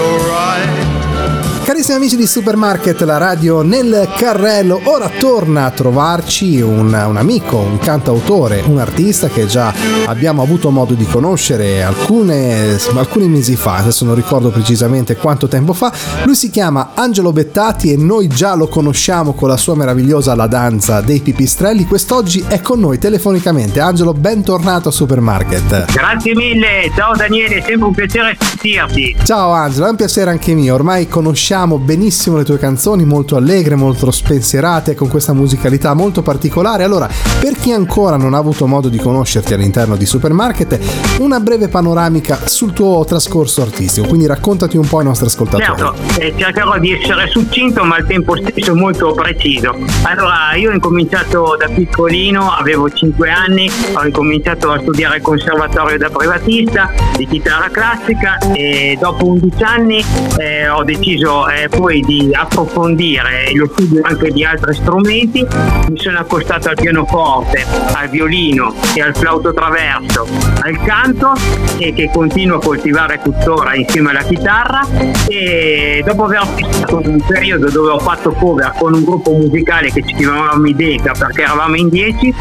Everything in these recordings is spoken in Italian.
or Carissimi amici di Supermarket, la radio nel carrello, ora torna a trovarci un, un, amico, un cantautore, un artista che già abbiamo avuto modo di conoscere alcune, alcuni mesi fa, adesso non ricordo precisamente quanto tempo fa. Lui si chiama Angelo Bettati e noi già lo conosciamo con la sua meravigliosa La danza dei pipistrelli. Quest'oggi è con noi telefonicamente. Angelo, bentornato a Supermarket. Grazie mille, ciao Daniele, è sempre un piacere sentirti. Ciao Angelo, è un piacere anche mio, ormai conosciamo conosciamo benissimo le tue canzoni, molto allegre, molto spensierate, con questa musicalità molto particolare. Allora, per chi ancora non ha avuto modo di conoscerti all'interno di Supermarket, una breve panoramica sul tuo trascorso artistico, quindi raccontati un po' ai nostri ascoltatori. Certo, eh, cercherò di essere succinto ma al tempo stesso molto preciso. Allora, io ho incominciato da piccolino, avevo 5 anni, ho incominciato a studiare al conservatorio da privatista di chitarra classica e dopo 11 anni eh, ho deciso eh, poi di approfondire lo studio anche di altri strumenti, mi sono accostato al pianoforte, al violino e al flauto traverso, al canto e che continuo a coltivare tuttora insieme alla chitarra. E dopo aver passato un periodo dove ho fatto cover con un gruppo musicale che ci chiamavamo Ideca perché eravamo in 10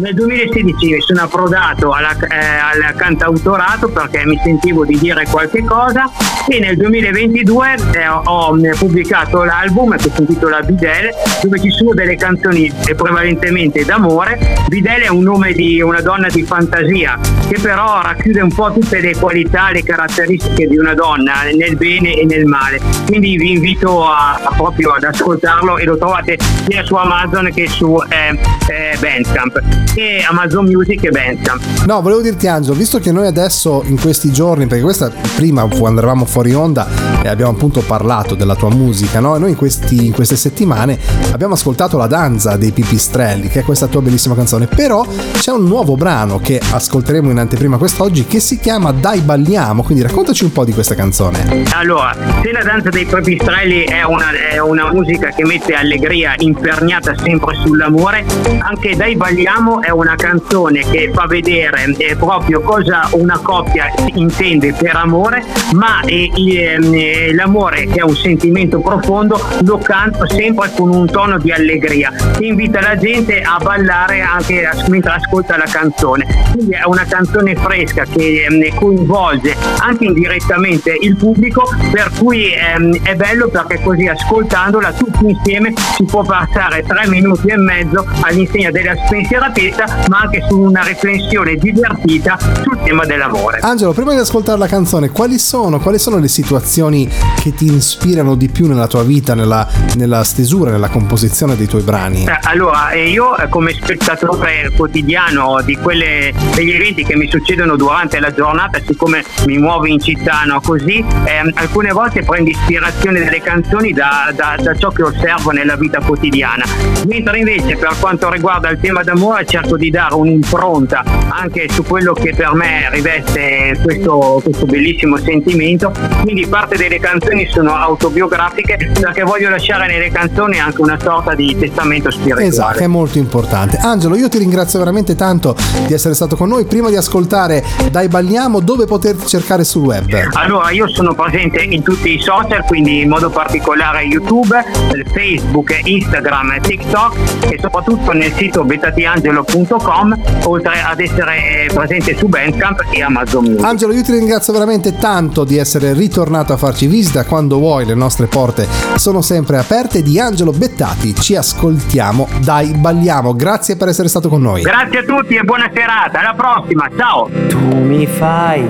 nel 2016 sono approdato alla, eh, al cantautorato perché mi sentivo di dire qualche cosa e nel 2022 eh, ho pubblicato l'album che si intitola Bidel dove ci sono delle canzoni prevalentemente d'amore. Bidel è un nome di una donna di fantasia che però racchiude un po' tutte le qualità, le caratteristiche di una donna nel bene e nel male. Quindi vi invito a, a proprio ad ascoltarlo e lo trovate sia su Amazon che su eh, eh, Bandcamp e Amazon Music e Bandcamp. No, volevo dirti Angelo, visto che noi adesso in questi giorni, perché questa prima quando eravamo fuori onda e abbiamo appunto parlato della tua musica, no? E noi in, questi, in queste settimane abbiamo ascoltato La danza dei pipistrelli, che è questa tua bellissima canzone, però c'è un nuovo brano che ascolteremo in anteprima quest'oggi che si chiama Dai balliamo, quindi raccontaci un po' di questa canzone. Allora, se la danza dei pipistrelli è una, è una musica che mette allegria imperniata sempre sull'amore, anche Dai balliamo è una canzone che fa vedere eh, proprio cosa una coppia intende per amore, ma eh, eh, l'amore che è un sentimento profondo lo canto sempre con un tono di allegria. Invita la gente a ballare anche mentre ascolta la canzone. Quindi è una canzone fresca che eh, coinvolge anche indirettamente il pubblico per cui ehm, è bello perché così ascoltandola tutti insieme si può passare tre minuti e mezzo all'insegna della spensieratezza ma anche su una riflessione divertita sul tema dell'amore Angelo prima di ascoltare la canzone quali sono, quali sono le situazioni che ti ispirano di più nella tua vita, nella, nella stesura, nella composizione dei tuoi brani? Eh, allora, eh, io eh, come spettatore quotidiano di quelle, degli eventi che mi succedono durante la giornata, siccome mi muovo in città, no, così, eh, alcune volte prendo ispirazione delle canzoni da, da, da, ciò che osservo nella vita quotidiana. Mentre invece per quanto riguarda il tema d'amore cerco di dare un'impronta anche su quello che per me riveste questo, questo bellissimo sentimento. Quindi parte delle canzoni sono autobiografiche perché voglio lasciare nelle canzoni anche una sorta di testamento spirituale. Esatto, è molto importante. Angelo, io ti ringrazio veramente tanto di essere stato con noi. Prima di ascoltare Dai Balliamo, dove poterti cercare sul web? Allora, io sono presente in tutti i social, quindi in modo particolare YouTube, Facebook, Instagram, TikTok e soprattutto nel sito betatiangelo.com, oltre ad essere presente su Bandcamp e Amazon Music. Angelo, io ti ringrazio veramente tanto di essere ritornato a farci visita quando vuoi, le nostre porte sono sempre aperte. Di Angelo Bettati ci ascoltiamo, dai, balliamo. Grazie per essere stato con noi. Grazie a tutti e buona serata, alla prossima, ciao. Tu mi fai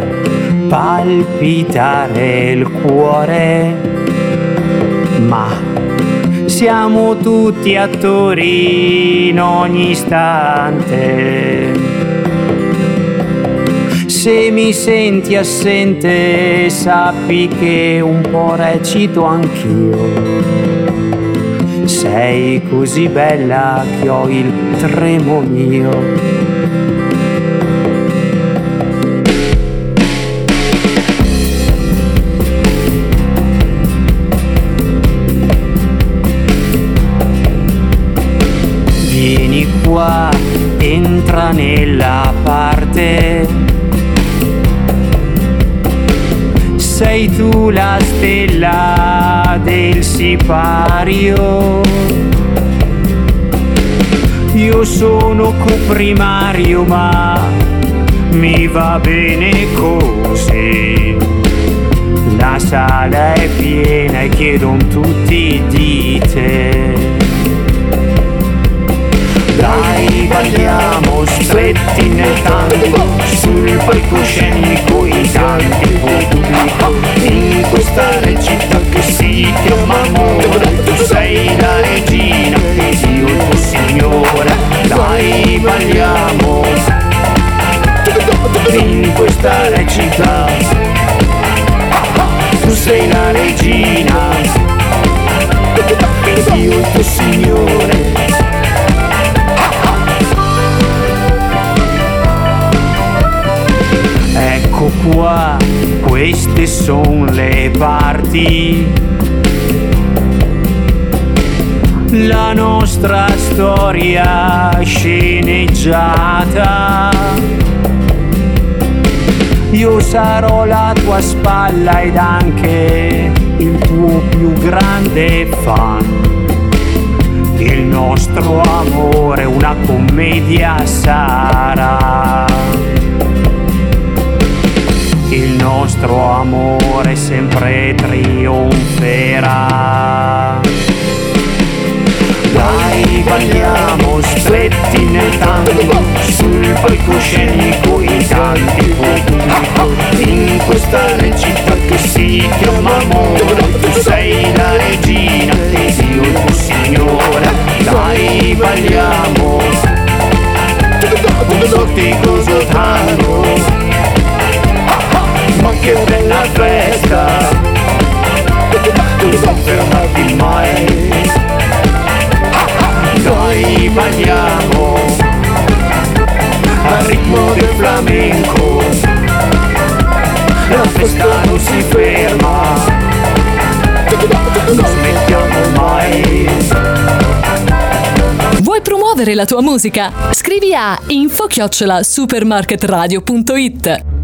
palpitare il cuore, ma siamo tutti attori in ogni istante se mi senti assente sappi che un po' recito anch'io. Sei così bella che ho il tremo mio. Entra nella parte sei tu la stella del sipario. Io sono coprimario ma mi va bene così. La sala è piena e chiedono tutti di te. Dai, balliamo stretti nel tango Sul palcoscenico i tanti pubblico In questa recita che si chiama amore parti. La nostra storia sceneggiata. Io sarò la tua spalla ed anche il tuo più grande fan. Il nostro amore una commedia sarà il nostro amore sempre trionferà. Dai, balliamo stretti nel tango, sul palcoscenico i tanti pubblico, in questa recita che si chiama amore, si ferma. Non smettiamo mai. Vuoi promuovere la tua musica? Scrivi a info-supermarketradio.it